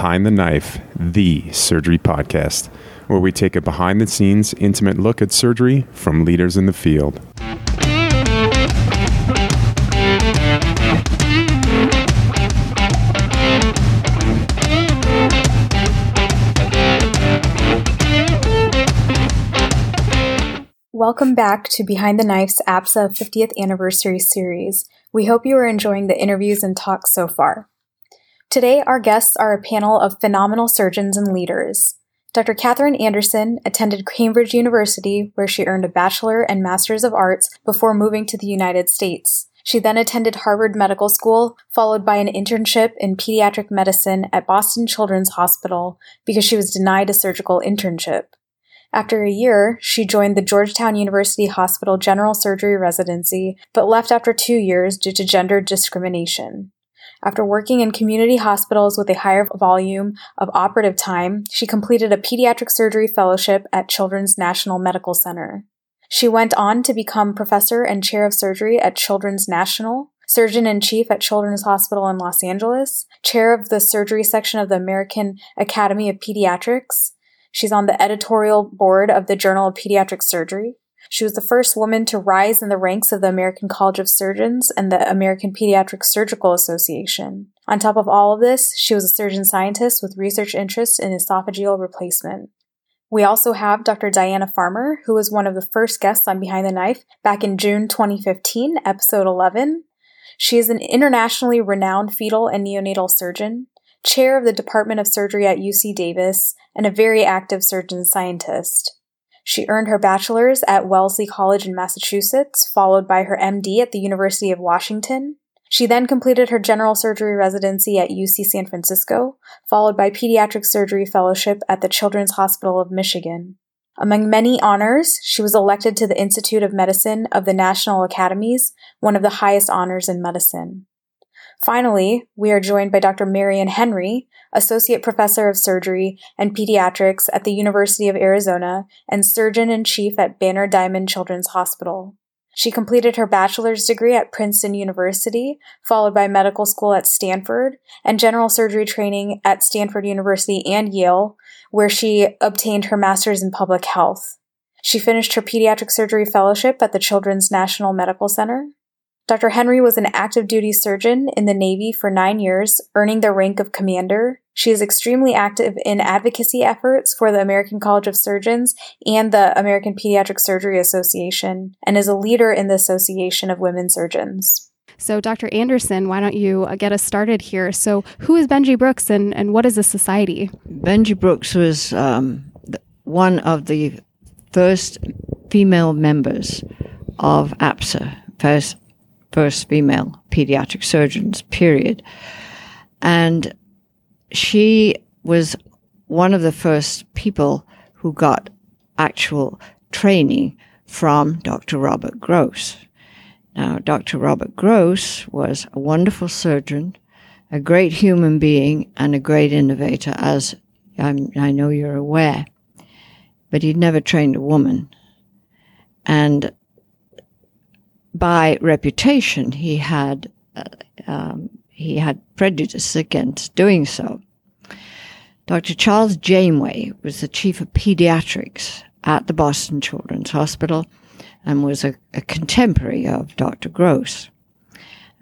Behind the Knife, the surgery podcast, where we take a behind the scenes, intimate look at surgery from leaders in the field. Welcome back to Behind the Knife's APSA 50th Anniversary Series. We hope you are enjoying the interviews and talks so far. Today, our guests are a panel of phenomenal surgeons and leaders. Dr. Kathryn Anderson attended Cambridge University, where she earned a Bachelor and Master's of Arts before moving to the United States. She then attended Harvard Medical School, followed by an internship in pediatric medicine at Boston Children's Hospital because she was denied a surgical internship. After a year, she joined the Georgetown University Hospital General Surgery Residency, but left after two years due to gender discrimination. After working in community hospitals with a higher volume of operative time, she completed a pediatric surgery fellowship at Children's National Medical Center. She went on to become professor and chair of surgery at Children's National, surgeon in chief at Children's Hospital in Los Angeles, chair of the surgery section of the American Academy of Pediatrics, She's on the editorial board of the Journal of Pediatric Surgery. She was the first woman to rise in the ranks of the American College of Surgeons and the American Pediatric Surgical Association. On top of all of this, she was a surgeon scientist with research interests in esophageal replacement. We also have Dr. Diana Farmer, who was one of the first guests on Behind the Knife back in June 2015, episode 11. She is an internationally renowned fetal and neonatal surgeon chair of the Department of Surgery at UC Davis, and a very active surgeon scientist. She earned her bachelor's at Wellesley College in Massachusetts, followed by her MD at the University of Washington. She then completed her general surgery residency at UC San Francisco, followed by pediatric surgery fellowship at the Children's Hospital of Michigan. Among many honors, she was elected to the Institute of Medicine of the National Academies, one of the highest honors in medicine. Finally, we are joined by Dr. Marion Henry, Associate Professor of Surgery and Pediatrics at the University of Arizona and Surgeon in Chief at Banner Diamond Children's Hospital. She completed her bachelor's degree at Princeton University, followed by medical school at Stanford and general surgery training at Stanford University and Yale, where she obtained her master's in public health. She finished her pediatric surgery fellowship at the Children's National Medical Center. Dr. Henry was an active duty surgeon in the Navy for nine years, earning the rank of commander. She is extremely active in advocacy efforts for the American College of Surgeons and the American Pediatric Surgery Association, and is a leader in the Association of Women Surgeons. So, Dr. Anderson, why don't you uh, get us started here? So, who is Benji Brooks and, and what is a society? Benji Brooks was um, one of the first female members of APSA, first first female pediatric surgeons, period. And she was one of the first people who got actual training from Dr. Robert Gross. Now, Dr. Robert Gross was a wonderful surgeon, a great human being, and a great innovator, as I'm, i know you're aware. But he'd never trained a woman. And by reputation, he had uh, um, he had prejudice against doing so. Dr. Charles Janeway was the chief of pediatrics at the Boston Children's Hospital and was a, a contemporary of Dr. Gross.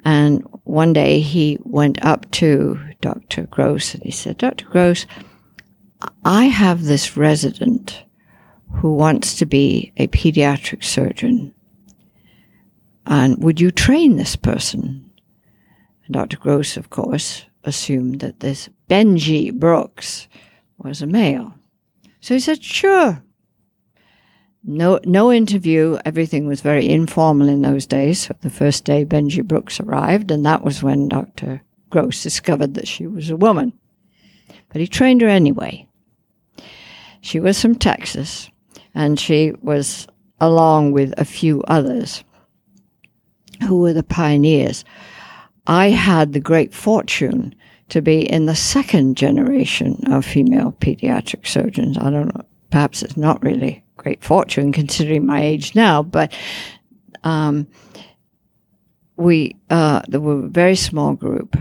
And one day he went up to Dr. Gross and he said, Dr. Gross, I have this resident who wants to be a pediatric surgeon and would you train this person? And Dr. Gross, of course, assumed that this Benji Brooks was a male. So he said, sure. No, no interview. Everything was very informal in those days. So the first day Benji Brooks arrived, and that was when Dr. Gross discovered that she was a woman. But he trained her anyway. She was from Texas, and she was along with a few others who were the pioneers. I had the great fortune to be in the second generation of female pediatric surgeons. I don't know, perhaps it's not really great fortune considering my age now, but um, we uh, there were a very small group,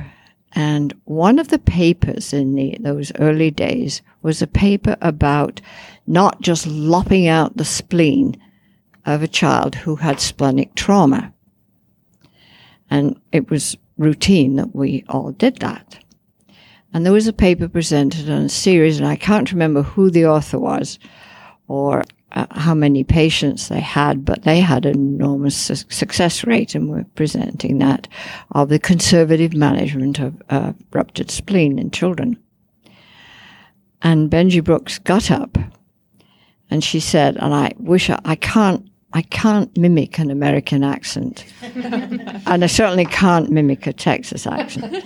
And one of the papers in the, those early days was a paper about not just lopping out the spleen of a child who had splenic trauma. And it was routine that we all did that. And there was a paper presented on a series, and I can't remember who the author was or uh, how many patients they had, but they had an enormous su- success rate, and were presenting that of the conservative management of uh, ruptured spleen in children. And Benji Brooks got up, and she said, and I wish I, I can't. I can't mimic an American accent, and I certainly can't mimic a Texas accent.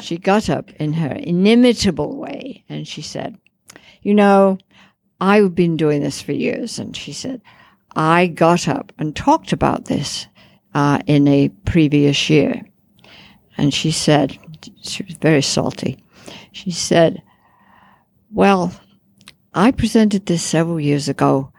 she got up in her inimitable way and she said, You know, I've been doing this for years. And she said, I got up and talked about this uh, in a previous year. And she said, she was very salty. She said, Well, I presented this several years ago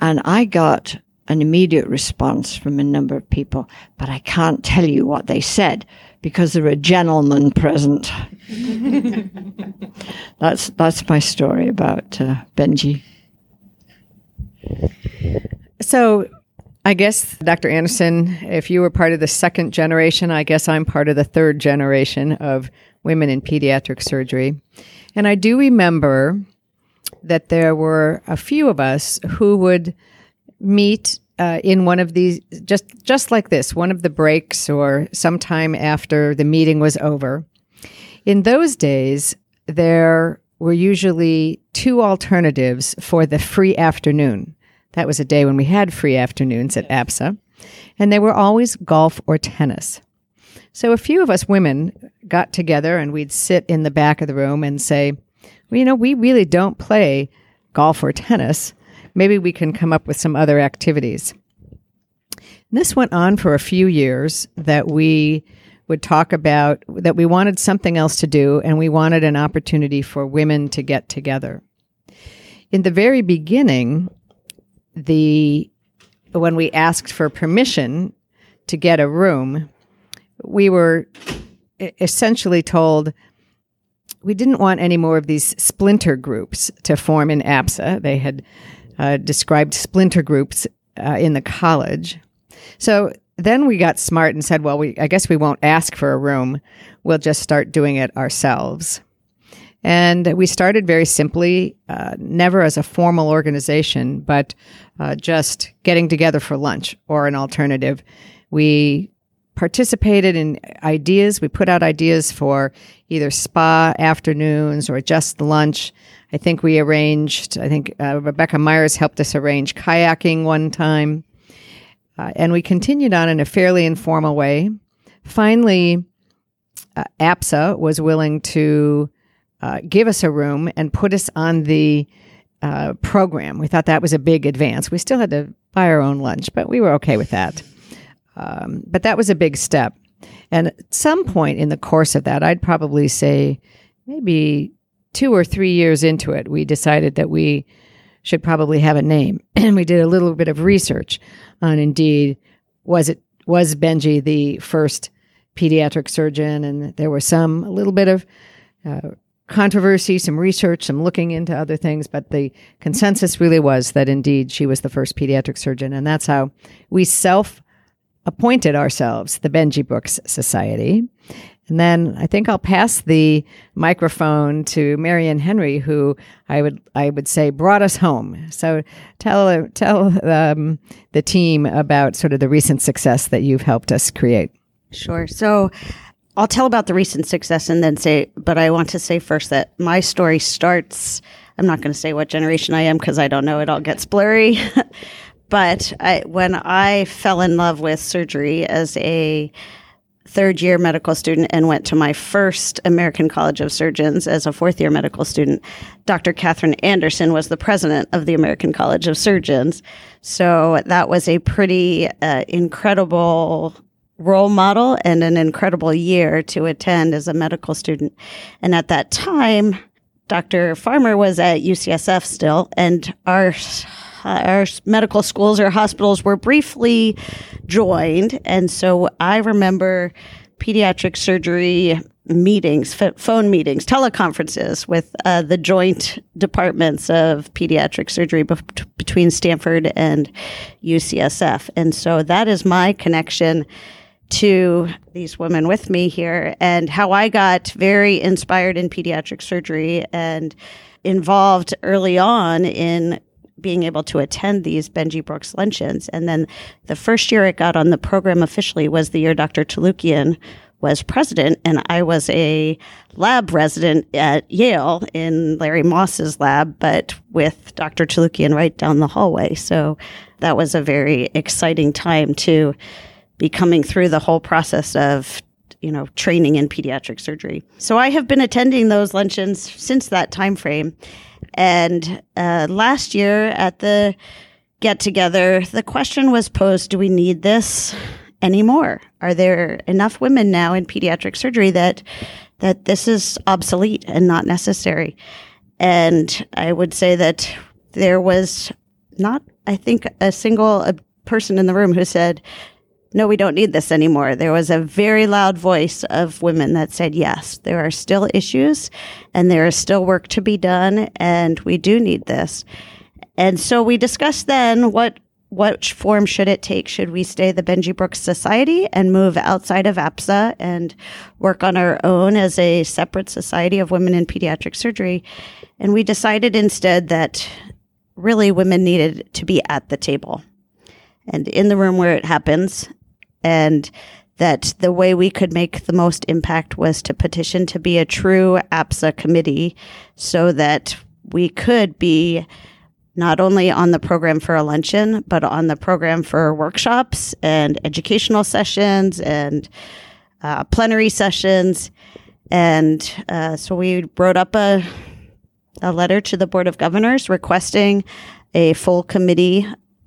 and I got an immediate response from a number of people, but I can't tell you what they said because there are gentlemen present. that's that's my story about uh, Benji. So, I guess, Dr. Anderson, if you were part of the second generation, I guess I'm part of the third generation of women in pediatric surgery. And I do remember that there were a few of us who would meet uh, in one of these, just just like this, one of the breaks or sometime after the meeting was over. In those days, there were usually two alternatives for the free afternoon. That was a day when we had free afternoons at APSA, and they were always golf or tennis. So a few of us women got together and we'd sit in the back of the room and say, you know, we really don't play golf or tennis. Maybe we can come up with some other activities. And this went on for a few years that we would talk about that we wanted something else to do and we wanted an opportunity for women to get together. In the very beginning, the when we asked for permission to get a room, we were essentially told we didn't want any more of these splinter groups to form in APSA. They had uh, described splinter groups uh, in the college. So then we got smart and said, well, we, I guess we won't ask for a room. We'll just start doing it ourselves. And we started very simply, uh, never as a formal organization, but uh, just getting together for lunch or an alternative. We participated in ideas. We put out ideas for either spa afternoons or just lunch. I think we arranged, I think uh, Rebecca Myers helped us arrange kayaking one time. Uh, and we continued on in a fairly informal way. Finally, uh, APSA was willing to uh, give us a room and put us on the uh, program. We thought that was a big advance. We still had to buy our own lunch, but we were okay with that. Um, but that was a big step. And at some point in the course of that, I'd probably say maybe two or three years into it, we decided that we should probably have a name. And we did a little bit of research on indeed was it was Benji the first pediatric surgeon, and there was some a little bit of uh, controversy, some research, some looking into other things, but the consensus really was that indeed she was the first pediatric surgeon, and that's how we self appointed ourselves the Benji Brooks Society. And then I think I'll pass the microphone to Marion Henry, who I would I would say brought us home. So tell tell um, the team about sort of the recent success that you've helped us create. Sure. So I'll tell about the recent success and then say, but I want to say first that my story starts. I'm not going to say what generation I am because I don't know. It all gets blurry. but I, when I fell in love with surgery as a third year medical student and went to my first American College of Surgeons as a fourth year medical student. Dr. Kathryn Anderson was the president of the American College of Surgeons. So that was a pretty uh, incredible role model and an incredible year to attend as a medical student. And at that time, Dr. Farmer was at UCSF still, and our our medical schools or hospitals were briefly joined. And so I remember pediatric surgery meetings, f- phone meetings, teleconferences with uh, the joint departments of pediatric surgery between Stanford and UCSF. And so that is my connection to these women with me here and how I got very inspired in pediatric surgery and involved early on in being able to attend these Benji Brooks luncheons. And then the first year it got on the program officially was the year Dr. Touloukian was president, and I was a lab resident at Yale in Larry Moss's lab, but with Dr. Touloukian right down the hallway. So that was a very exciting time to be coming through the whole process of you know training in pediatric surgery. So I have been attending those luncheons since that time frame, and uh, last year at the get together, the question was posed do we need this anymore? Are there enough women now in pediatric surgery that that this is obsolete and not necessary? And I would say that there was not, I think, a single person in the room who said, no, we don't need this anymore. There was a very loud voice of women that said, yes, there are still issues and there is still work to be done, and we do need this. And so we discussed then what what form should it take? Should we stay the Benjy Brooks Society and move outside of APSA and work on our own as a separate society of women in pediatric surgery? And we decided instead that really women needed to be at the table and in the room where it happens and that the way we could make the most impact was to petition to be a true APSA committee so that we could be not only on the program for a luncheon, but on the program for workshops and educational sessions and uh, plenary sessions. And uh, so we wrote up a, a letter to the Board of Governors requesting a full committee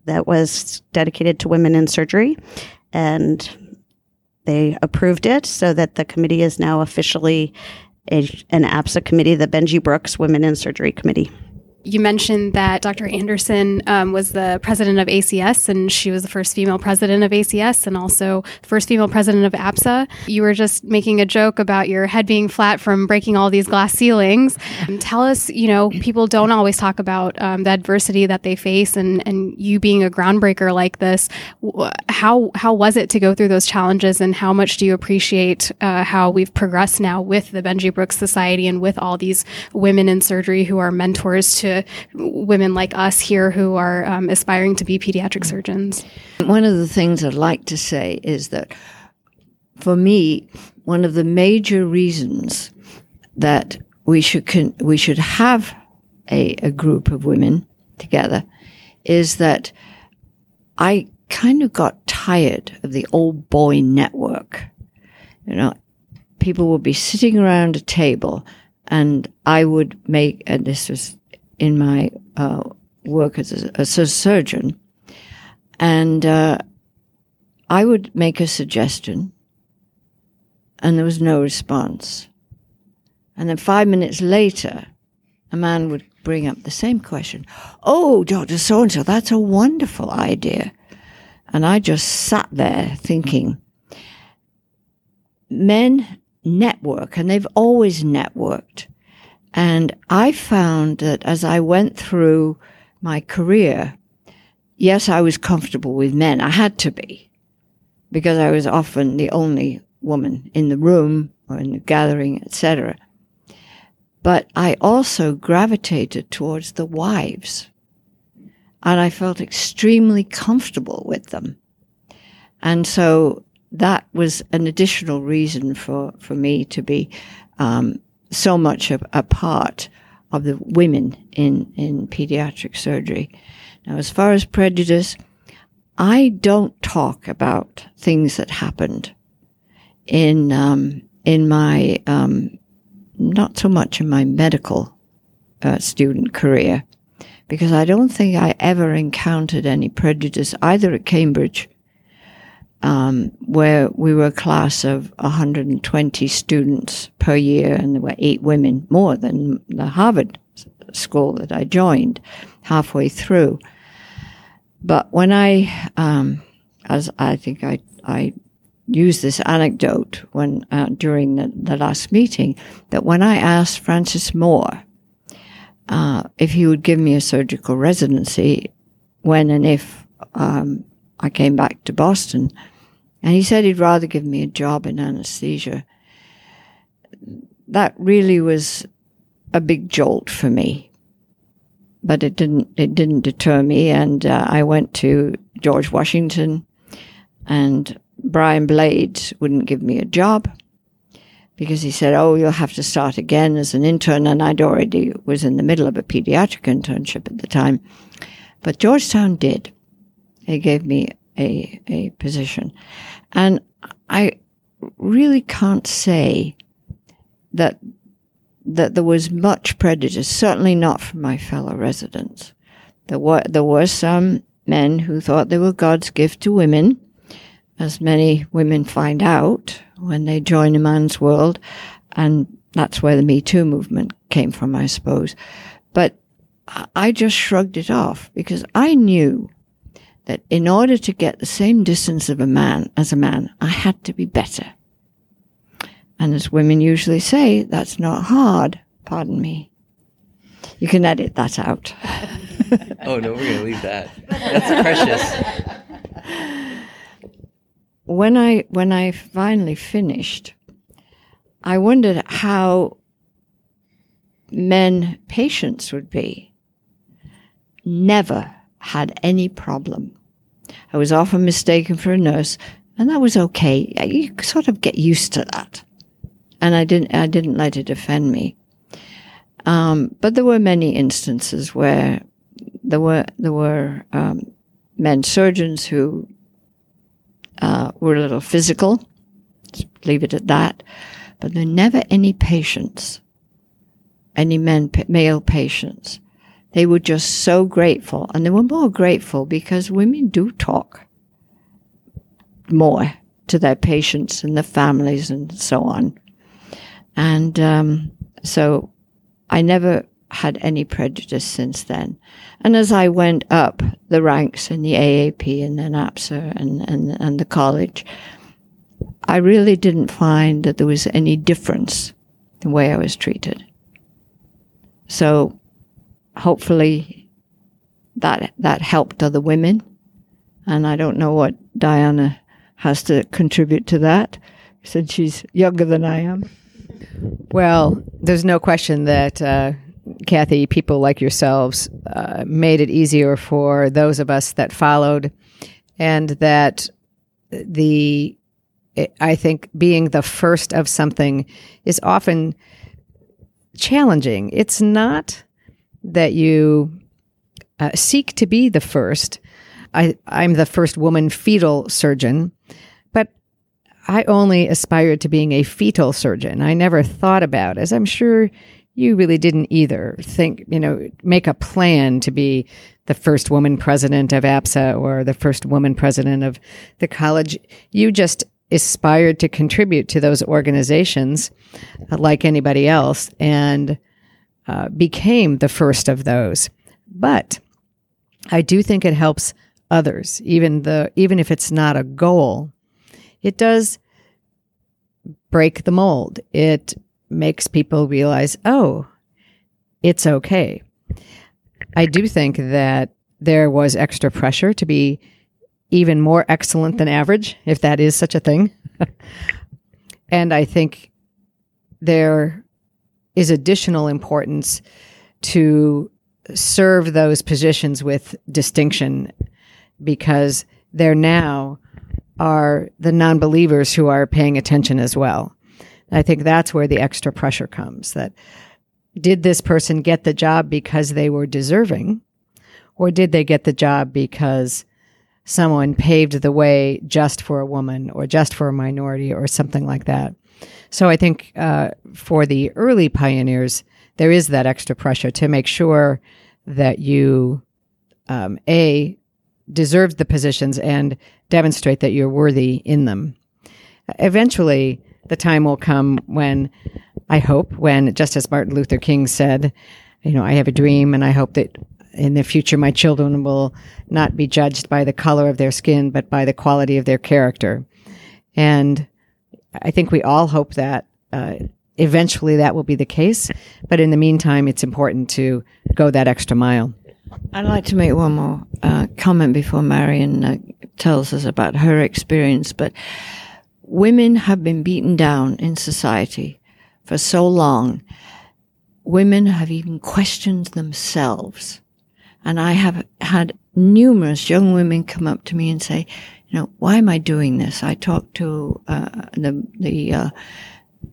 that was dedicated to women in surgery and they approved it so that the committee is now officially a, an APSA committee, the Benji Brooks Women in Surgery Committee you mentioned that Dr. Anderson um, was the president of ACS, and she was the first female president of ACS, and also first female president of APSA. You were just making a joke about your head being flat from breaking all these glass ceilings. Um, tell us, you know, people don't always talk about um, the adversity that they face, and and you being a groundbreaker like this, how how was it to go through those challenges, and how much do you appreciate uh, how we've progressed now with the Benjy Brooks Society and with all these women in surgery who are mentors to to women like us here who are um, aspiring to be pediatric surgeons. One of the things I'd like to say is that for me, one of the major reasons that we should con- we should have a, a group of women together is that I kind of got tired of the old boy network. You know, people would be sitting around a table and I would make, and this was in my uh, work as a, as a, surgeon. And uh, I would make a suggestion, and there was no response. And then five minutes later, a man would bring up the same question. Oh, Dr. So and so, that's a wonderful idea. And I just sat there thinking, men network, and they've always networked. And I found that as I went through my career, yes, I was comfortable with men. I had to be because I was often the only woman in the room or in the gathering, etc. But I also gravitated towards the wives and I felt extremely comfortable with them. And so that was an additional reason for, for me to be um, so much a, a part of the women in, in pediatric surgery. Now, as far as prejudice, I don't talk about things that happened in um, in my um, not so much in my medical uh, student career because I don't think I ever encountered any prejudice either at Cambridge um, where we were a class of 120 students per year, and there were eight women more than the Harvard school that I joined halfway through. But when I, um, as I think I, I use this anecdote when uh, during the, the, last meeting that when I asked Francis Moore uh, if he would give me a surgical residency when and if um, I came back to Boston, and he said he'd rather give me a job in anesthesia. That really was a big jolt for me, but it didn't. It didn't deter me, and uh, I went to George Washington, and Brian Blades wouldn't give me a job because he said, "Oh, you'll have to start again as an intern," and I'd already was in the middle of a pediatric internship at the time. But Georgetown did. They gave me a a position, and I really can't say that that there was much prejudice. Certainly not from my fellow residents. There were there were some men who thought they were God's gift to women as many women find out when they join a man's world. And that's where the Me Too movement came from, I suppose. But I just shrugged it off because I knew that in order to get the same distance of a man as a man, I had to be better. And as women usually say, that's not hard. Pardon me. You can edit that out. oh no, we're gonna leave that. That's precious when I when I finally finished, I wondered how men patients would be. Never had any problem. I was often mistaken for a nurse, and that was okay. You sort of get used to that, and I didn't I didn't let it offend me. Um, but there were many instances where there were there were um, men surgeons who uh, were a little physical. Leave it at that. But there were never any patients, any men, male patients. They were just so grateful. And they were more grateful because women do talk more to their patients and their families and so on. And um, so I never had any prejudice since then. And as I went up the ranks in the AAP and then APSA and, and, and the college, I really didn't find that there was any difference in the way I was treated. So hopefully that that helped other women. And I don't know what Diana has to contribute to that since she's younger than I am. Well, there's no question that uh, Kathy, people like yourselves uh, made it easier for those of us that followed, and that the I think being the first of something is often challenging. It's not that you uh, seek to be the first. I, I'm the first woman fetal surgeon, but I only aspired to being a fetal surgeon. I never thought about, as I'm sure you really didn't either think, you know, make a plan to be the first woman president of APSA or the first woman president of the college. You just aspired to contribute to those organizations uh, like anybody else and uh, became the first of those. But I do think it helps others, even the even if it's not a goal. It does break the mold. It makes people realize, oh, it's okay. I do think that there was extra pressure to be even more excellent than average, if that is such a thing. and I think there is additional importance to serve those positions with distinction because there now are the non believers who are paying attention as well. I think that's where the extra pressure comes that did this person get the job because they were deserving or did they get the job because someone paved the way just for a woman or just for a minority or something like that. So I think uh, for the early pioneers, there is that extra pressure to make sure that you, um, A, deserve the positions and demonstrate that you're worthy in them. Eventually, the time will come when I hope, when just as Martin Luther King said, you know, I have a dream and I hope that in the future my children will not be judged by the color of their skin, but by the quality of their character. And I think we all hope that uh, eventually that will be the case. But in the meantime, it's important to go that extra mile. I'd like to make one more uh, comment before Marion uh, tells us about her experience. But women have been beaten down in society for so long. Women have even questioned themselves. And I have had numerous young women come up to me and say, you know, why am I doing this? I talked to uh, the, the uh,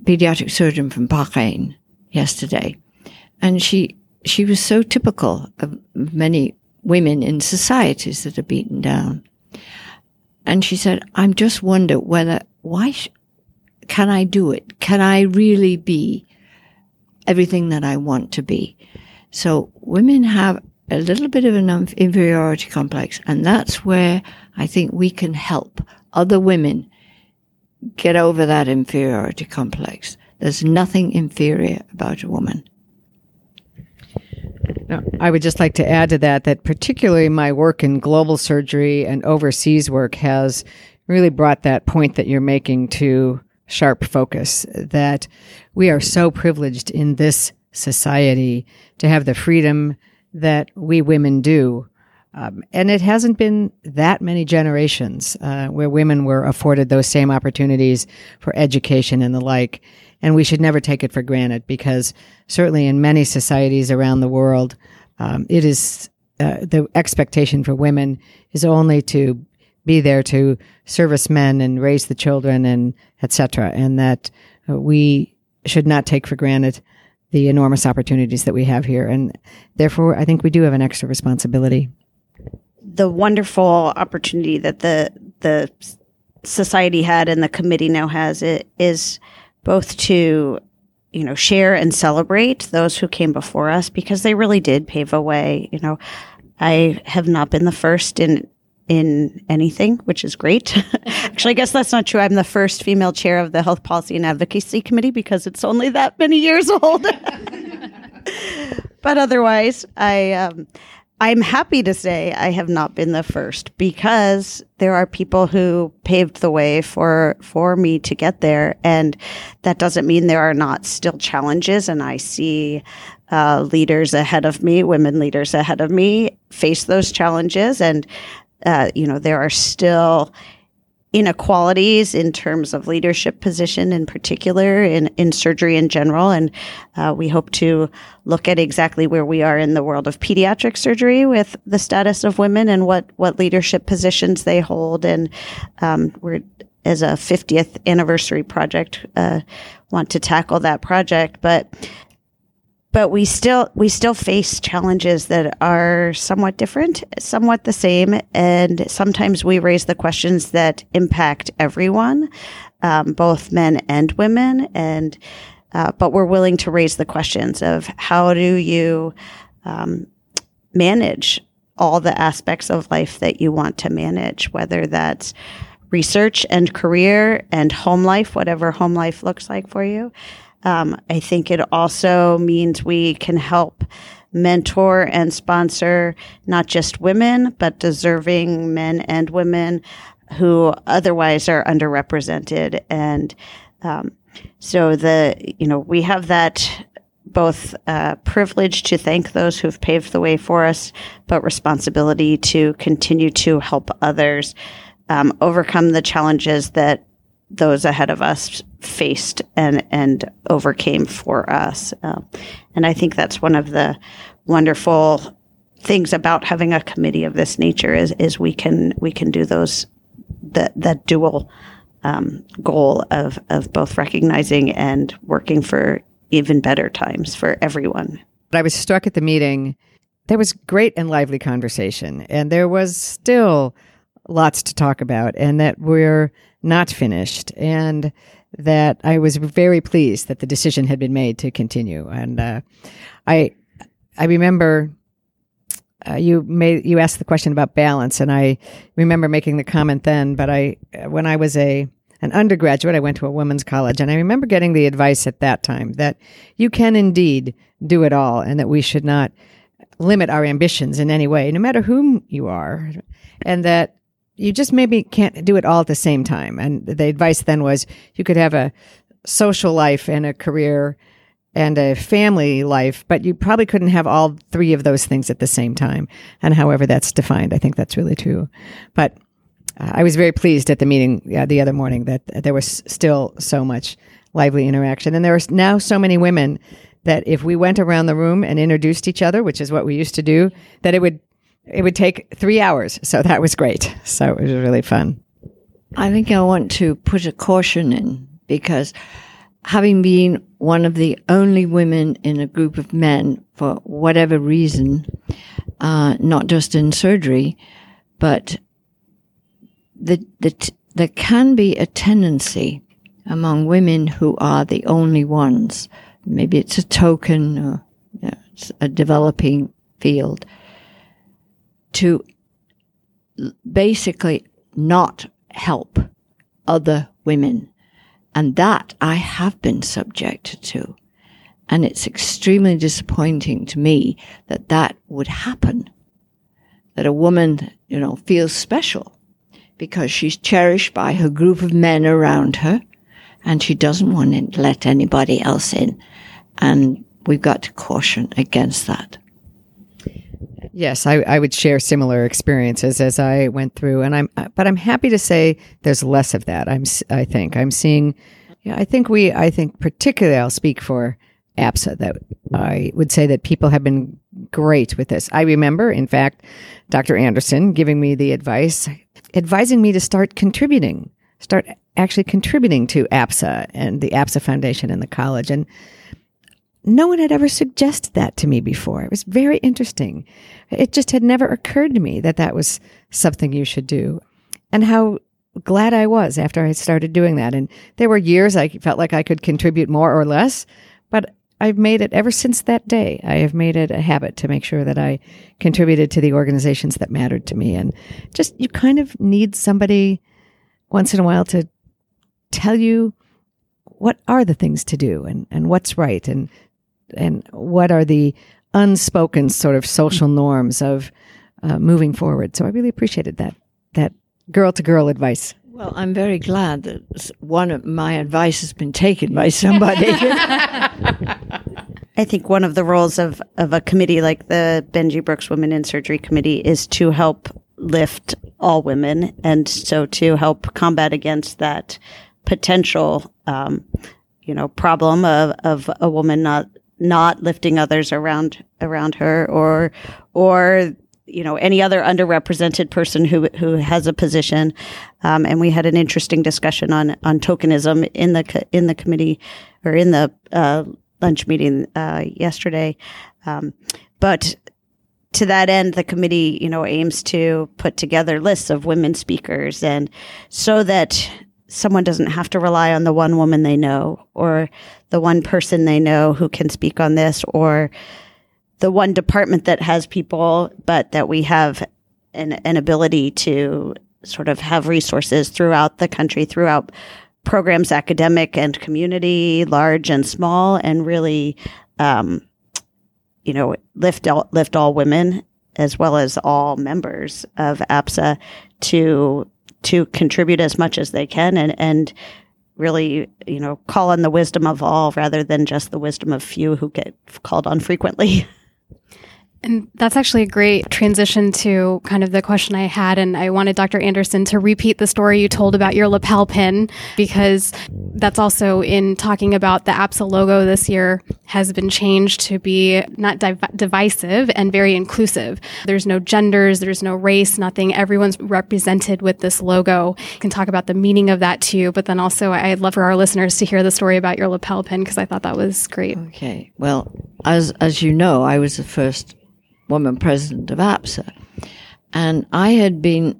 pediatric surgeon from Bahrain yesterday, and she she was so typical of many women in societies that are beaten down. And she said, "I'm just wonder whether why sh- can I do it? Can I really be everything that I want to be?" So women have a little bit of an inferiority complex, and that's where I think we can help other women get over that inferiority complex. There's nothing inferior about a woman. Now, I would just like to add to that that particularly my work in global surgery and overseas work has really brought that point that you're making to sharp focus that we are so privileged in this society to have the freedom that we women do um, and it hasn't been that many generations uh, where women were afforded those same opportunities for education and the like. And we should never take it for granted because certainly in many societies around the world, um, it is uh, the expectation for women is only to be there to service men and raise the children and etc. And that uh, we should not take for granted the enormous opportunities that we have here. And therefore, I think we do have an extra responsibility the wonderful opportunity that the the society had and the committee now has it is both to you know share and celebrate those who came before us because they really did pave a way you know i have not been the first in in anything which is great. Actually i guess that's not true. I'm the first female chair of the health policy and advocacy committee because it's only that many years old. But otherwise i um, I'm happy to say I have not been the first because there are people who paved the way for for me to get there, and that doesn't mean there are not still challenges. And I see uh, leaders ahead of me, women leaders ahead of me, face those challenges, and uh, you know there are still inequalities in terms of leadership position in particular in, in surgery in general. And uh, we hope to look at exactly where we are in the world of pediatric surgery with the status of women and what, what leadership positions they hold. And um, we're, as a 50th anniversary project, uh, want to tackle that project. But but we still we still face challenges that are somewhat different, somewhat the same, and sometimes we raise the questions that impact everyone, um, both men and women, and uh, but we're willing to raise the questions of how do you um, manage all the aspects of life that you want to manage, whether that's research and career and home life, whatever home life looks like for you. Um, I think it also means we can help mentor and sponsor not just women, but deserving men and women who otherwise are underrepresented. And um, so the you know we have that both uh, privilege to thank those who've paved the way for us, but responsibility to continue to help others um, overcome the challenges that those ahead of us faced and and overcame for us. Uh, and I think that's one of the wonderful things about having a committee of this nature is is we can we can do those that that dual um, goal of of both recognizing and working for even better times for everyone. I was struck at the meeting. There was great and lively conversation, and there was still lots to talk about, and that we're not finished, and that I was very pleased that the decision had been made to continue. And uh, I, I remember uh, you made you asked the question about balance, and I remember making the comment then. But I, when I was a an undergraduate, I went to a women's college, and I remember getting the advice at that time that you can indeed do it all, and that we should not limit our ambitions in any way, no matter whom you are, and that you just maybe can't do it all at the same time. And the advice then was you could have a social life and a career and a family life, but you probably couldn't have all three of those things at the same time. And however that's defined, I think that's really true. But uh, I was very pleased at the meeting uh, the other morning that there was still so much lively interaction. And there are now so many women that if we went around the room and introduced each other, which is what we used to do, that it would it would take three hours. So that was great. So it was really fun. I think I want to put a caution in because having been one of the only women in a group of men for whatever reason, uh, not just in surgery, but the, the t- there can be a tendency among women who are the only ones. Maybe it's a token or you know, it's a developing field to basically not help other women. And that I have been subjected to. And it's extremely disappointing to me that that would happen. That a woman, you know, feels special because she's cherished by her group of men around her and she doesn't want to let anybody else in. And we've got to caution against that. Yes, I, I would share similar experiences as I went through, and I'm, but I'm happy to say there's less of that. I'm, I think I'm seeing, yeah, I think we, I think particularly I'll speak for APSA that I would say that people have been great with this. I remember, in fact, Dr. Anderson giving me the advice, advising me to start contributing, start actually contributing to APSA and the APSA Foundation and the college, and no one had ever suggested that to me before. It was very interesting. It just had never occurred to me that that was something you should do. And how glad I was after I started doing that. And there were years I felt like I could contribute more or less, but I've made it ever since that day. I have made it a habit to make sure that I contributed to the organizations that mattered to me. And just you kind of need somebody once in a while to tell you what are the things to do and, and what's right and and what are the unspoken sort of social norms of uh, moving forward. So I really appreciated that that girl to girl advice. Well, I'm very glad that one of my advice has been taken by somebody. I think one of the roles of, of a committee like the Benji Brooks Women in Surgery Committee is to help lift all women and so to help combat against that potential, um, you know, problem of, of a woman not not lifting others around around her or or you know any other underrepresented person who who has a position. Um, and we had an interesting discussion on on tokenism in the in the committee or in the uh, lunch meeting uh, yesterday. Um, but to that end the committee you know aims to put together lists of women speakers and so that someone doesn't have to rely on the one woman they know or the one person they know who can speak on this or the one department that has people, but that we have an, an ability to sort of have resources throughout the country, throughout programs, academic and community, large and small, and really, um, you know, lift all, lift all women as well as all members of APSA to to contribute as much as they can and, and really, you know, call on the wisdom of all rather than just the wisdom of few who get called on frequently. And that's actually a great transition to kind of the question I had. And I wanted Dr. Anderson to repeat the story you told about your lapel pin, because that's also in talking about the APSA logo this year has been changed to be not div- divisive and very inclusive. There's no genders, there's no race, nothing. Everyone's represented with this logo. You can talk about the meaning of that too. But then also, I'd love for our listeners to hear the story about your lapel pin, because I thought that was great. Okay. Well, as, as you know, I was the first woman president of APSA. And I had been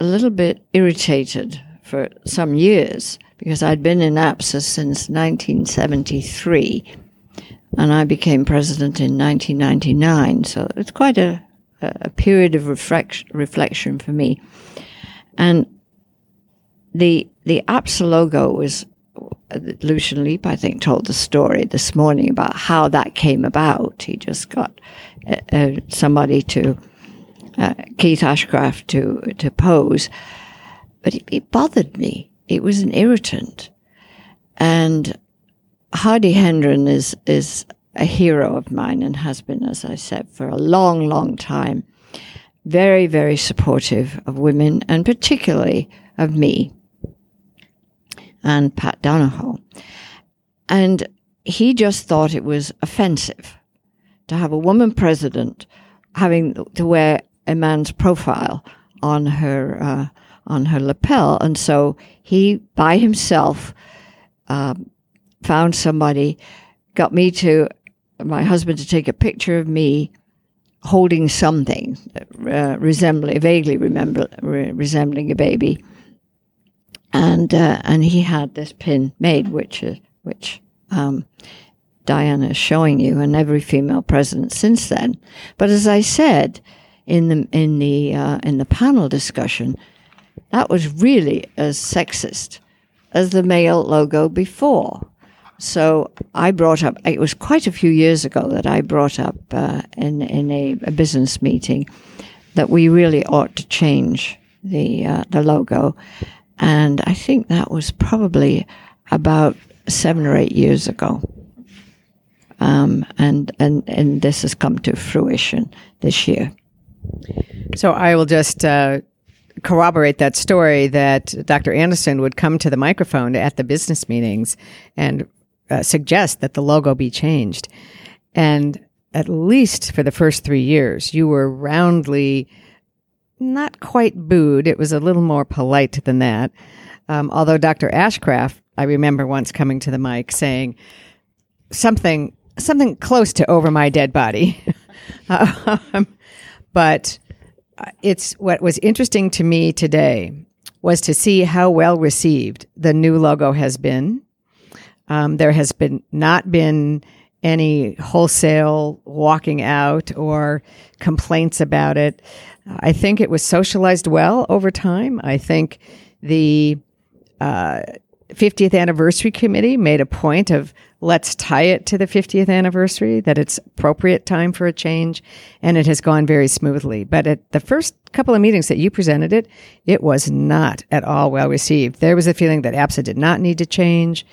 a little bit irritated for some years because I'd been in APSA since 1973 and I became president in 1999. So it's quite a, a period of reflection, reflection for me. And the, the APSA logo was Lucian Leape, I think, told the story this morning about how that came about. He just got uh, uh, somebody to uh, Keith Ashcraft to to pose, but it, it bothered me. It was an irritant, and Hardy Hendren is is a hero of mine and has been, as I said, for a long, long time. Very, very supportive of women and particularly of me and Pat Donahoe. And he just thought it was offensive to have a woman president having to wear a man's profile on her uh, on her lapel, and so he by himself uh, found somebody, got me to my husband to take a picture of me holding something uh, resembling vaguely remember re- resembling a baby, and uh, and he had this pin made, which uh, which um, Diana is showing you, and every female president since then. But as I said in the in the uh, in the panel discussion, that was really as sexist as the male logo before. So I brought up. It was quite a few years ago that I brought up uh, in in a, a, business meeting that we really ought to change the uh, the logo, and I think that was probably about seven or eight years ago. Um, and and and this has come to fruition this year. So I will just uh, corroborate that story that Dr. Anderson would come to the microphone at the business meetings and uh, suggest that the logo be changed, and at least for the first three years, you were roundly not quite booed. It was a little more polite than that. Um, although Dr. Ashcraft, I remember once coming to the mic saying something something close to over my dead body. um, but uh, it's what was interesting to me today was to see how well received the new logo has been. Um, there has been not been any wholesale walking out or complaints about it. I think it was socialized well over time. I think the uh, 50th anniversary committee made a point of let's tie it to the 50th anniversary, that it's appropriate time for a change, and it has gone very smoothly. But at the first couple of meetings that you presented it, it was not at all well received. There was a feeling that APSA did not need to change.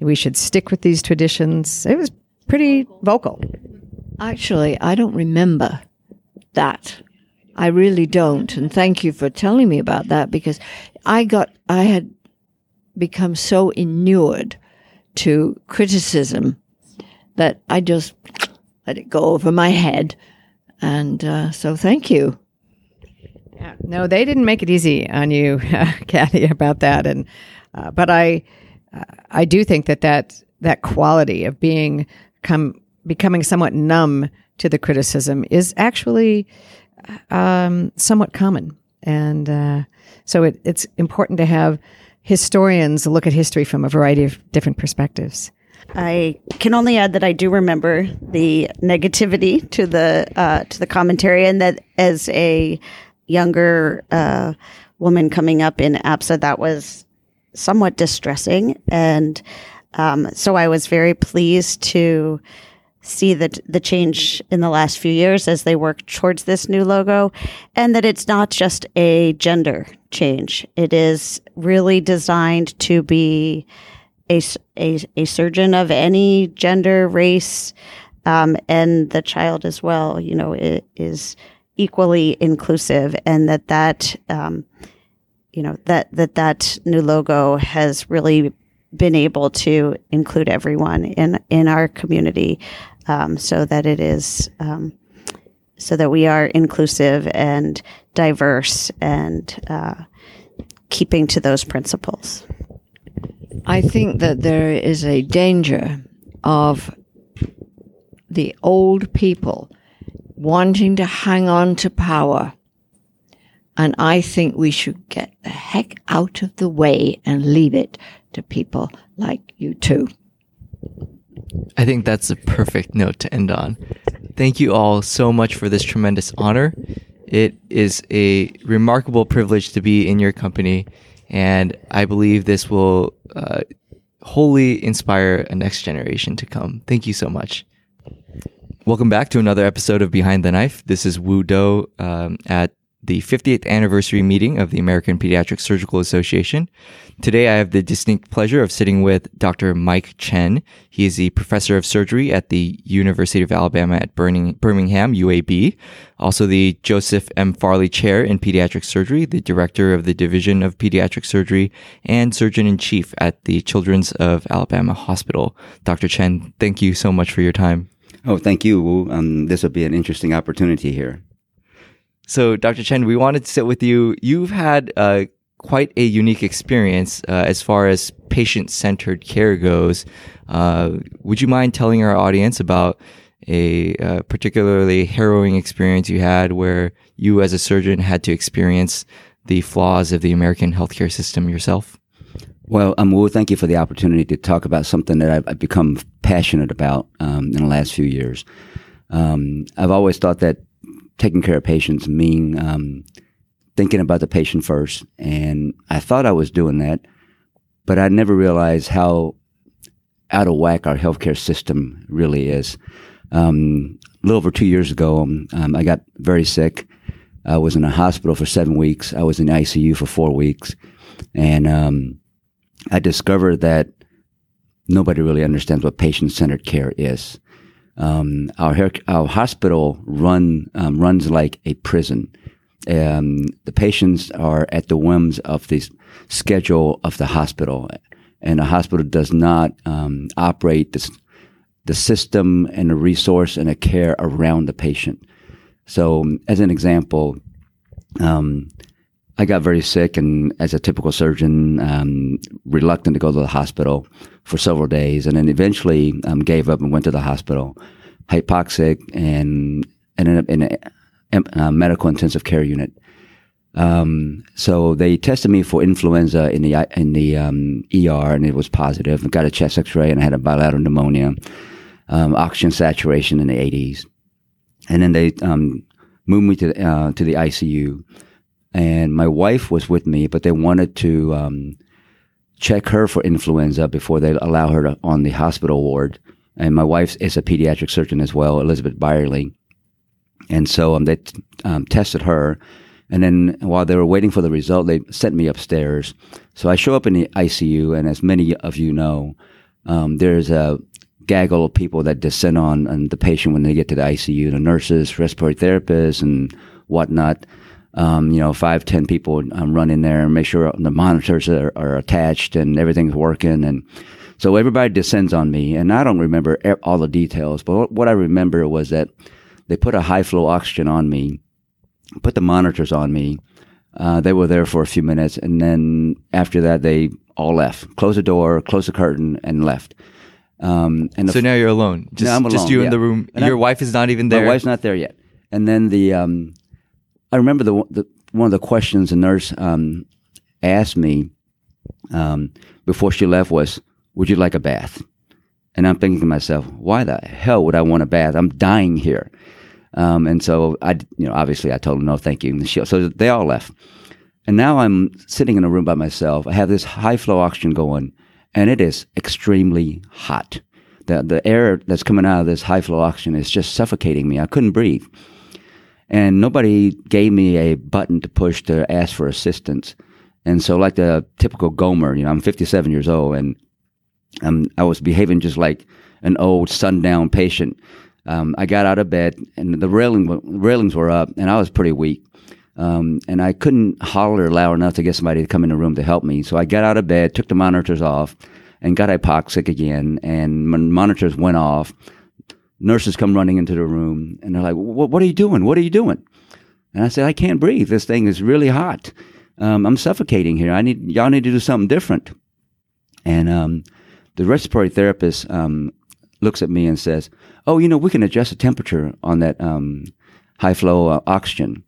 We should stick with these traditions. It was pretty vocal. Actually, I don't remember that. I really don't. And thank you for telling me about that because I got, I had become so inured to criticism that I just let it go over my head. And uh, so thank you. Yeah, no, they didn't make it easy on you, uh, Kathy, about that. And uh, but I, uh, I do think that that that quality of being come becoming somewhat numb to the criticism is actually um, somewhat common, and uh, so it, it's important to have historians look at history from a variety of different perspectives. I can only add that I do remember the negativity to the uh, to the commentary, and that as a younger uh, woman coming up in APSA, that was somewhat distressing, and um, so I was very pleased to see the the change in the last few years as they work towards this new logo, and that it's not just a gender change. It is really designed to be a, a, a surgeon of any gender, race, um, and the child as well. You know, it is equally inclusive, and that that um, you know that that that new logo has really been able to include everyone in in our community, um, so that it is um, so that we are inclusive and diverse and uh, keeping to those principles. I think that there is a danger of the old people wanting to hang on to power. And I think we should get the heck out of the way and leave it to people like you two. I think that's a perfect note to end on. Thank you all so much for this tremendous honor. It is a remarkable privilege to be in your company, and I believe this will uh, wholly inspire a next generation to come. Thank you so much. Welcome back to another episode of Behind the Knife. This is Wu Do um, at the 50th anniversary meeting of the American Pediatric Surgical Association. Today, I have the distinct pleasure of sitting with Dr. Mike Chen. He is the professor of surgery at the University of Alabama at Birmingham, UAB. Also, the Joseph M. Farley Chair in Pediatric Surgery, the director of the Division of Pediatric Surgery, and surgeon in chief at the Children's of Alabama Hospital. Dr. Chen, thank you so much for your time. Oh, thank you. Um, this will be an interesting opportunity here. So, Dr. Chen, we wanted to sit with you. You've had uh, quite a unique experience uh, as far as patient centered care goes. Uh, would you mind telling our audience about a uh, particularly harrowing experience you had where you, as a surgeon, had to experience the flaws of the American healthcare system yourself? Well, um, well, thank you for the opportunity to talk about something that I've, I've become passionate about um, in the last few years. Um, I've always thought that taking care of patients mean um, thinking about the patient first, and I thought I was doing that, but I never realized how out of whack our healthcare system really is. Um, a little over two years ago, um, um, I got very sick. I was in a hospital for seven weeks. I was in ICU for four weeks, and um, I discovered that nobody really understands what patient-centered care is. Um, our our hospital run um, runs like a prison. Um, the patients are at the whims of the schedule of the hospital, and the hospital does not um, operate the the system and the resource and the care around the patient. So, as an example, um, I got very sick, and as a typical surgeon, um, reluctant to go to the hospital for several days, and then eventually um, gave up and went to the hospital, hypoxic, and ended up in a, a medical intensive care unit. Um, so they tested me for influenza in the in the ER, and it was positive. I got a chest X-ray, and I had a bilateral pneumonia, um, oxygen saturation in the 80s, and then they um, moved me to uh, to the ICU and my wife was with me, but they wanted to um, check her for influenza before they allow her to, on the hospital ward. And my wife is a pediatric surgeon as well, Elizabeth Beierle. And so um, they t- um, tested her. And then while they were waiting for the result, they sent me upstairs. So I show up in the ICU, and as many of you know, um, there's a gaggle of people that descend on, on the patient when they get to the ICU, the nurses, respiratory therapists, and whatnot um, you know, five, ten people um, run in there and make sure the monitors are, are, attached and everything's working. And so everybody descends on me. And I don't remember all the details, but what I remember was that they put a high flow oxygen on me, put the monitors on me. Uh, they were there for a few minutes. And then after that, they all left, closed the door, closed the curtain, and left. Um, and so f- now you're alone. Just, alone, just you yeah. in the room. And Your I, wife is not even there. My wife's not there yet. And then the um, I remember the, the one of the questions the nurse um, asked me um, before she left was, "Would you like a bath?" And I'm thinking to myself, "Why the hell would I want a bath? I'm dying here." Um, and so I, you know, obviously I told her no, thank you. She, so they all left, and now I'm sitting in a room by myself. I have this high flow oxygen going, and it is extremely hot. The the air that's coming out of this high flow oxygen is just suffocating me. I couldn't breathe and nobody gave me a button to push to ask for assistance. And so, like the typical Gomer, you know, I'm 57 years old, and um, I was behaving just like an old sundown patient. Um, I got out of bed, and the railing railings were up, and I was pretty weak. Um, and I couldn't holler loud enough to get somebody to come in the room to help me. So I got out of bed, took the monitors off, and got hypoxic again. And my monitors went off nurses come running into the room and they're like, what are you doing? What are you doing? And I said, I can't breathe. This thing is really hot. Um, I'm suffocating here. I need, y'all need to do something different. And, um, the respiratory therapist, um, looks at me and says, Oh, you know, we can adjust the temperature on that, um, high flow uh, oxygen.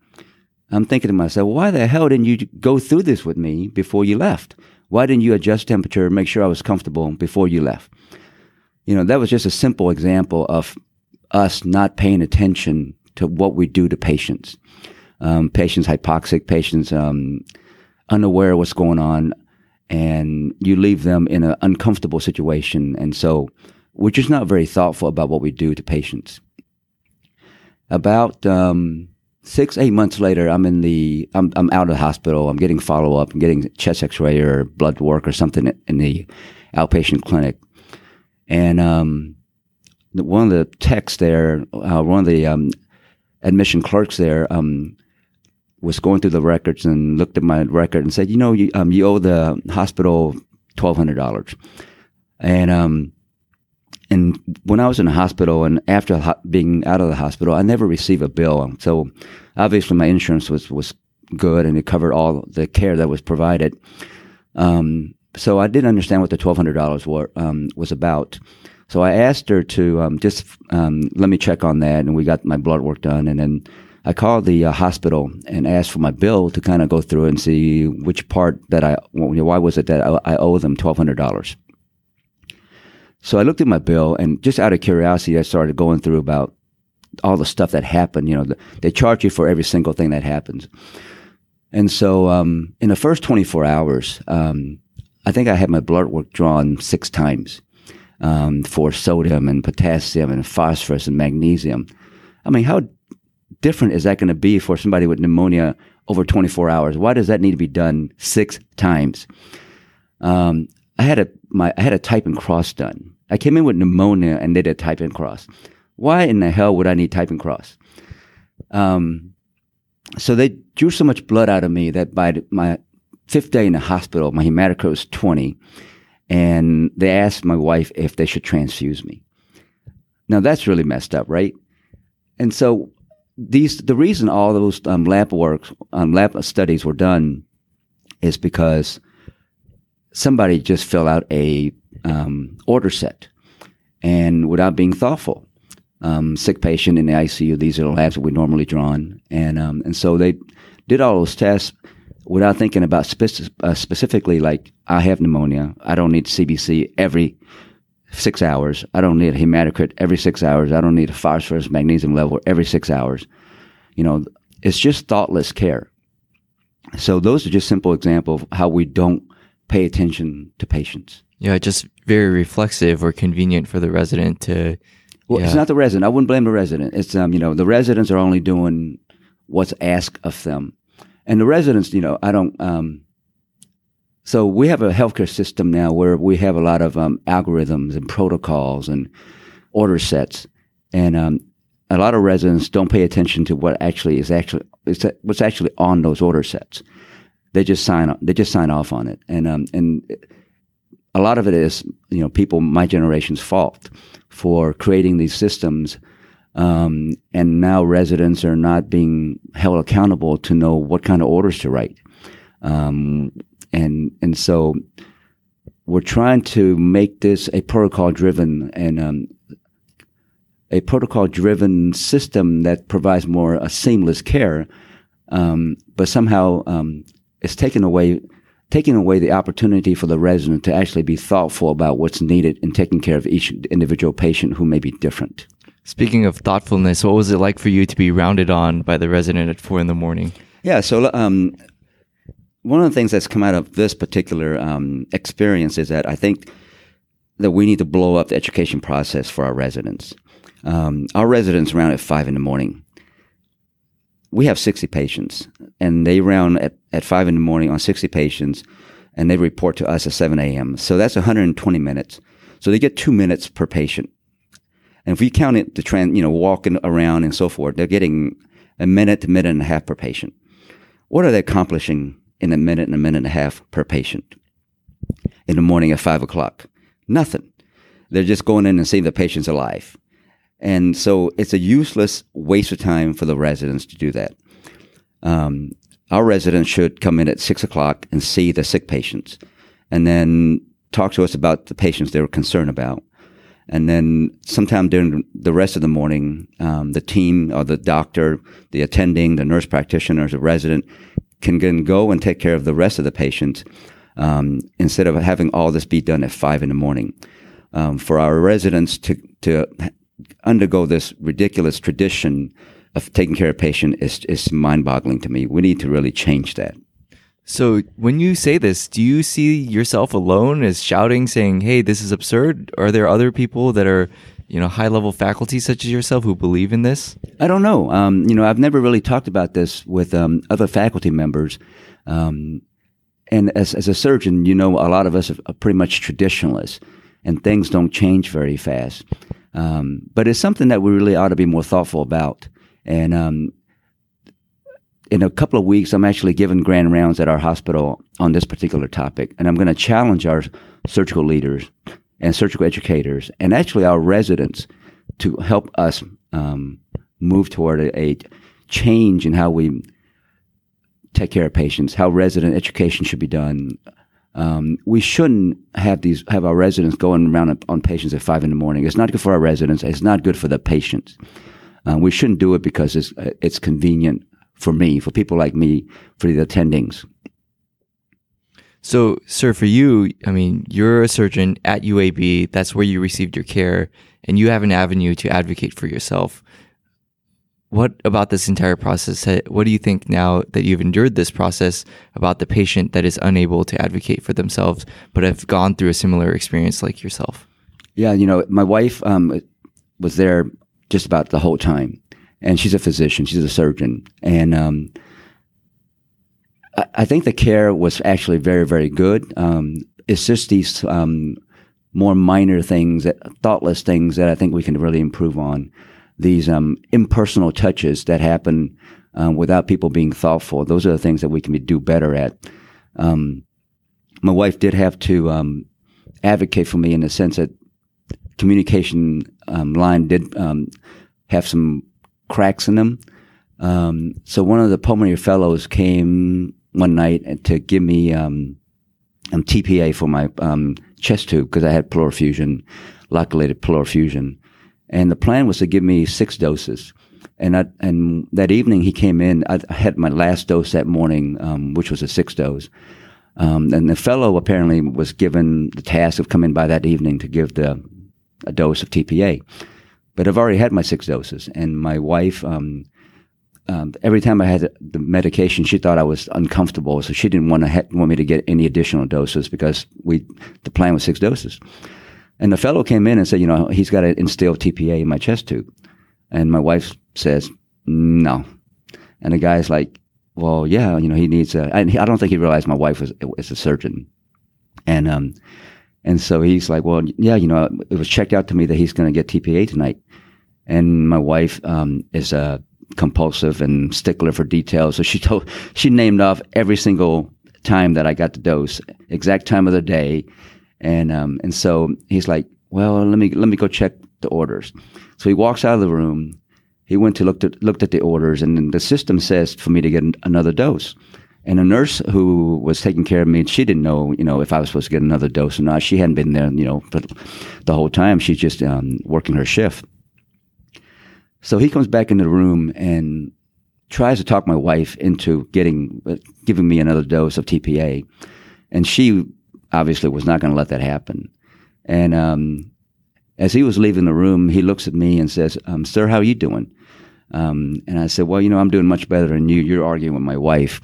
I'm thinking to myself, why the hell didn't you go through this with me before you left? Why didn't you adjust temperature make sure I was comfortable before you left? You know, that was just a simple example of us not paying attention to what we do to patients. Um, patients hypoxic, patients um, unaware of what's going on, and you leave them in an uncomfortable situation. And so we're just not very thoughtful about what we do to patients. about um, six, eight months later, I'm in the, I'm, I'm out of the hospital. I'm getting follow up. I'm getting chest X-ray or blood work or something in the outpatient clinic, and um, one of the techs there, uh, one of the um, admission clerks there, um, was going through the records and looked at my record and said, "You know, you, um, you owe the hospital twelve hundred dollars." And um, and when I was in the hospital and after ho- being out of the hospital, I never received a bill. So obviously, my insurance was was good and it covered all the care that was provided. Um, so I didn't understand what the twelve hundred dollars um, was about. So I asked her to um, just um, let me check on that, and we got my blood work done, and then I called the uh, hospital and asked for my bill to kind of go through and see which part that I why was it that I, I owe them twelve hundred dollars. So I looked at my bill, and just out of curiosity, I started going through about all the stuff that happened. You know, the, they charge you for every single thing that happens. And so, um, in the first 24 hours, um, I think I had my blood work drawn six times um, for sodium and potassium and phosphorus and magnesium. I mean, how different is that going to be for somebody with pneumonia over 24 hours? Why does that need to be done six times? Um, I had a my I had a type and cross done. I came in with pneumonia and they did a type and cross. Why in the hell would I need type and cross? Um, so they drew so much blood out of me that by my fifth day in the hospital, my hematocrit was 20 and they asked my wife if they should transfuse me. Now that's really messed up, right? And so these the reason all those um, lab work um, lab studies were done is because somebody just filled out a um, order set and without being thoughtful. Um, sick patient in the ICU. These are the labs that we normally drawn, and um, and so they did all those tests without thinking about speci- uh, specifically like I have pneumonia. I don't need CBC every six hours. I don't need a hematocrit every six hours. I don't need a phosphorus magnesium level every six hours. You know, it's just thoughtless care. So those are just simple examples of how we don't pay attention to patients. Yeah, just very reflexive or convenient for the resident to. Well, yeah. it's not the resident. I wouldn't blame the resident. It's um, you know, the residents are only doing what's asked of them and the residents, you know, I don't. Um, so we have a healthcare system now where we have a lot of um, algorithms and protocols and order sets, and um, a lot of residents don't pay attention to what actually is actually what's actually on those order sets. They just sign they just sign off on it, and um, and a lot of it is you know people my generation's fault for creating these systems um, and now residents are not being held accountable to know what kind of orders to write. Um, and, and so we're trying to make this a protocol driven and, um, a protocol driven system that provides more a seamless care. Um, but somehow, um, it's taken away, taking away the opportunity for the resident to actually be thoughtful about what's needed in taking care of each individual patient who may be different. Speaking of thoughtfulness, what was it like for you to be rounded on by the resident at four in the morning? Yeah, so um, one of the things that's come out of this particular um, experience is that I think that we need to blow up the education process for our residents. Um, our residents round at five in the morning. We have 60 patients, and they round at, at five in the morning on 60 patients, and they report to us at 7 a.m. So that's 120 minutes. So they get two minutes per patient. And if we count it the trend, you know, walking around and so forth, they're getting a minute to minute and a half per patient. What are they accomplishing in a minute and a minute and a half per patient in the morning at five o'clock? Nothing. They're just going in and seeing the patient's alive. And so it's a useless waste of time for the residents to do that. Um, our residents should come in at six o'clock and see the sick patients and then talk to us about the patients they were concerned about and then sometime during the rest of the morning, um, the team or the doctor, the attending, the nurse practitioner, the resident can then go and take care of the rest of the patients um, instead of having all this be done at five in the morning. Um, for our residents to to undergo this ridiculous tradition of taking care of patient is is mind boggling to me. We need to really change that. So when you say this, do you see yourself alone as shouting, saying, "Hey, this is absurd"? Are there other people that are you know high level faculty such as yourself who believe in this? I don't know. Um, you know, I've never really talked about this with um, other faculty members. Um, and as, as a surgeon, you know, a lot of us are pretty much traditionalists, and things don't change very fast. Um, but it's something that we really ought to be more thoughtful about. And um, in a couple of weeks, I'm actually giving grand rounds at our hospital on this particular topic, and I'm going to challenge our surgical leaders and surgical educators, and actually our residents, to help us um, move toward a, a change in how we take care of patients, how resident education should be done. Um, we shouldn't have these have our residents going around on patients at five in the morning. It's not good for our residents. It's not good for the patients. Uh, we shouldn't do it because it's it's convenient for me, for people like me, for the attendings. So, sir, for you, I mean, you're a surgeon at UAB. That's where you received your care, and you have an avenue to advocate for yourself. What about this entire process? What do you think now that you've endured this process about the patient that is unable to advocate for themselves, but have gone through a similar experience like yourself? Yeah, you know, my wife um, was there just about the whole time, and she's a physician, she's a surgeon, and um, I think the care was actually very, very good. Um, it's just these um, more minor things, that, thoughtless things that I think we can really improve on. These um, impersonal touches that happen um, without people being thoughtful. Those are the things that we can be, do better at. Um, my wife did have to um, advocate for me in the sense that communication line did have some cracks in them. Um, so one of the pulmonary fellows came one night to give me um, um, TPA for my um, chest tube because I had pleural effusion, loculated pleural effusion, and the plan was to give me six doses. And I, and that evening he came in. I had my last dose that morning, um, which was a six dose. Um, and the fellow apparently was given the task of coming by that evening to give the a dose of TPA. But I've already had my six doses, and my wife um, um, every time I had the medication, she thought I was uncomfortable, so she didn't want to ha- want me to get any additional doses because we the plan was six doses. And the fellow came in and said, you know, he's got to instill TPA in my chest tube, and my wife says no, and the guy's like, well, yeah, you know, he needs a. I, I don't think he realized my wife was was a surgeon, and um, and so he's like, well, yeah, you know, it was checked out to me that he's going to get TPA tonight, and my wife um, is a compulsive and stickler for details. So she told she named off every single time that I got the dose, exact time of the day, and um, and so he's like, well, let me let me go check the orders. So he walks out of the room. He went to look at looked at the orders, and the system says for me to get another dose. And a nurse who was taking care of me, she didn't know, you know, if I was supposed to get another dose or not. She hadn't been there, you know, the whole time. She's just um, working her shift. So he comes back into the room and tries to talk my wife into getting uh, giving me another dose of TPA, and she obviously was not going to let that happen. And um, as he was leaving the room, he looks at me and says, um, "Sir, how are you doing?" Um, and I said, "Well, you know, I'm doing much better than you. You're arguing with my wife."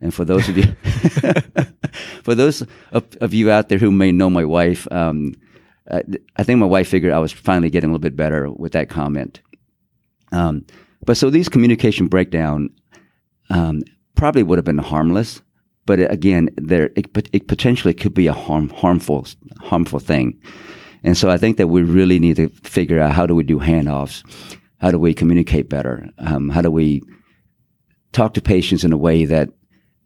And for those of you, for those of, of, you out there who may know my wife, um, I, I think my wife figured I was finally getting a little bit better with that comment. Um, but so these communication breakdown um, probably would have been harmless, but again, there it, it potentially could be a harm, harmful harmful thing. And so I think that we really need to figure out how do we do handoffs, how do we communicate better, um, how do we talk to patients in a way that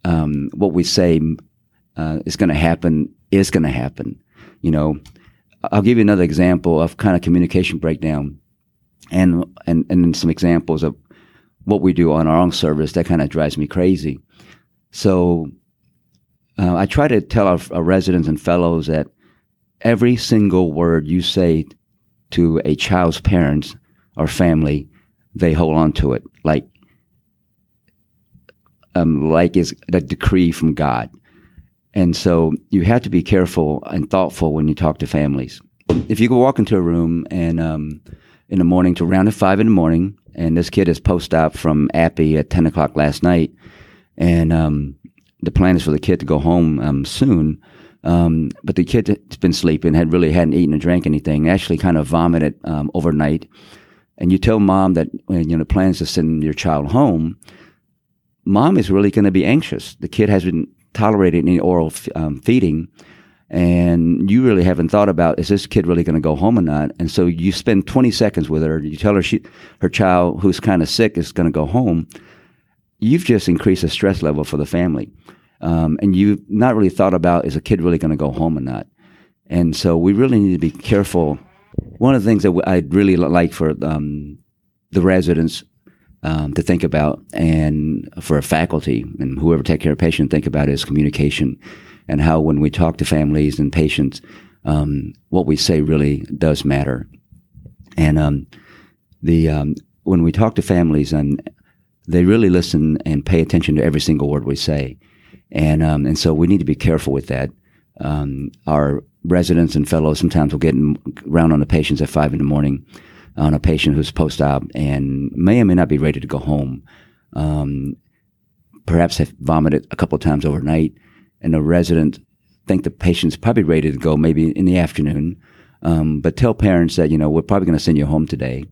um, what we say uh, is going to happen is going to happen. You know, I'll give you another example of kind of communication breakdown and and and some examples of what we do on our own service that kind of drives me crazy. So uh, I try to tell our, our, residents and fellows that every single word you say to a child's parents or family, they hold on to it like um, like is a decree from God. And so you have to be careful and thoughtful when you talk to families. If you go walk into a room and um, in the morning to around at five in the morning. And this kid is post op from Appy at 10 o'clock last night. And um, the plan is for the kid to go home um, soon. Um, but the kid had been sleeping, had really hadn't eaten or drank anything, actually kind of vomited um, overnight. And you tell mom that you know plans to send your child home, mom is really going to be anxious. The kid has been tolerated any oral um, feeding, and you really haven't thought about is this kid really going to go home or not? And so you spend 20 seconds with her. You tell her she, her child who's kind of sick is going to go home. You've just increased the stress level for the family, um, and you've not really thought about is a kid really going to go home or not? And so we really need to be careful. One of the things that I'd really like for um, the residents um, to think about, and for faculty and whoever take care of patient think about is communication, and how when we talk to families and patients, um, what we say really does matter. And um, the um, when we talk to families, and they really listen and pay attention to every single word we say, and um, and so we need to be careful with that. Um, our residents and fellows sometimes will get around on the patients at five in the morning on a patient who's post-op and may or may not be ready to go home. Um, perhaps have vomited a couple times overnight, and the resident think the patient's probably ready to go maybe in the afternoon. Um, but tell parents that you know we're probably going to send you home today,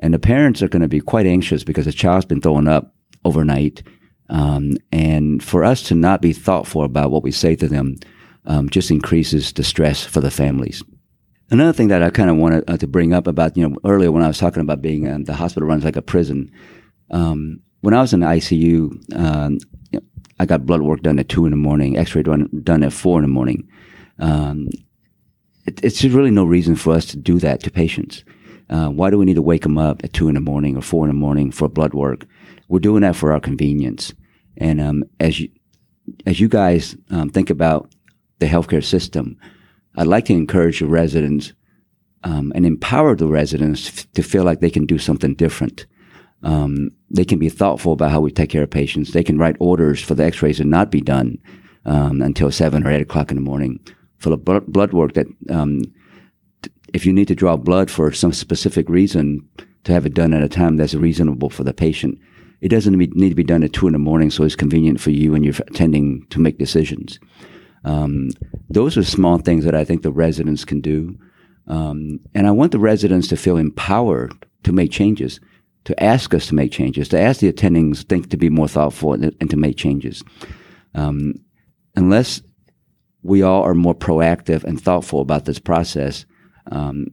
and the parents are going to be quite anxious because the child's been throwing up overnight. Um, and for us to not be thoughtful about what we say to them um, just increases the stress for the families. Another thing that I kind of wanted uh, to bring up about, you know, earlier when I was talking about being um, the hospital runs like a prison. Um, when I was in the ICU, um, I got blood work done at two in the morning, X-ray done, done at four in the morning. Um, it, it's just really no reason for us to do that to patients. Uh, why do we need to wake them up at two in the morning or four in the morning for blood work? We're doing that for our convenience. And um, as you as you guys um, think about the healthcare system, I'd like to encourage the residents um, and empower the residents f- to feel like they can do something different. Um, they can be thoughtful about how we take care of patients. They can write orders for the X-rays to not be done um, until seven or eight o'clock in the morning. For the blood work, that um, t- if you need to draw blood for some specific reason, to have it done at a time that's reasonable for the patient. It doesn't need to be done at two in the morning, so it's convenient for you and you're attending to make decisions. Um, those are small things that I think the residents can do. Um, and I want the residents to feel empowered to make changes, to ask us to make changes, to ask the attendings think to be more thoughtful and, and to make changes. Um, unless we all are more proactive and thoughtful about this process, um,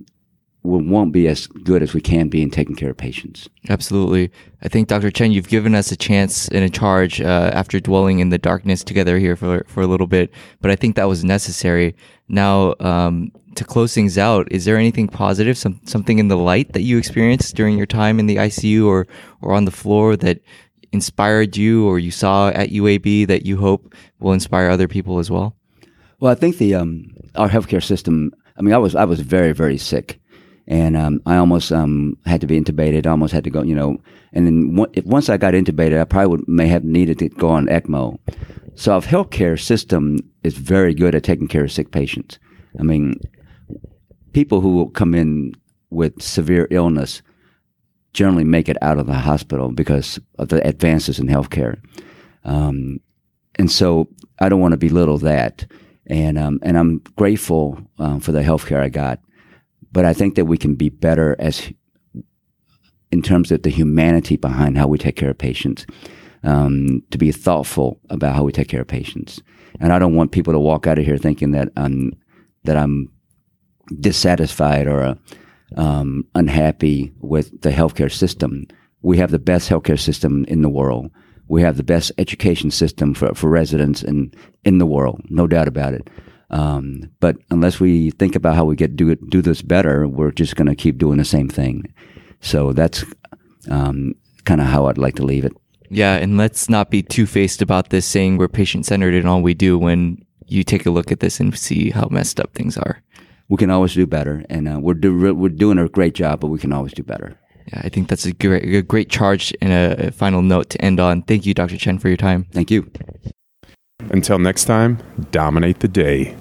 we won't be as good as we can be in taking care of patients. Absolutely. I think, Dr. Chen, you've given us a chance and a charge uh, after dwelling in the darkness together here for, for a little bit, but I think that was necessary. Now, um, to close things out, is there anything positive, some, something in the light that you experienced during your time in the ICU or, or on the floor that inspired you or you saw at UAB that you hope will inspire other people as well? Well, I think the um, our healthcare system. I mean, I was I was very very sick, and um, I almost um, had to be intubated. Almost had to go, you know. And then w- once I got intubated, I probably would, may have needed to go on ECMO. So our healthcare system is very good at taking care of sick patients. I mean, people who come in with severe illness generally make it out of the hospital because of the advances in healthcare. Um, and so I don't want to belittle that. And um, and I'm grateful um, for the healthcare I got. But I think that we can be better as in terms of the humanity behind how we take care of patients, um, to be thoughtful about how we take care of patients. And I don't want people to walk out of here thinking that I'm that I'm dissatisfied or um, unhappy with the healthcare system. We have the best healthcare system in the world. We have the best education system for, for residents in, in the world, no doubt about it. Um, but unless we think about how we get do do this better, we're just going to keep doing the same thing. So that's um, kind of how I'd like to leave it. Yeah, and let's not be two faced about this, saying we're patient centered in all we do. When you take a look at this and see how messed up things are, we can always do better, and uh, we're do, we're doing a great job, but we can always do better. Yeah, I think that's a great, a great charge and a, a final note to end on. Thank you, Dr. Chen, for your time. Thank you. Until next time, dominate the day.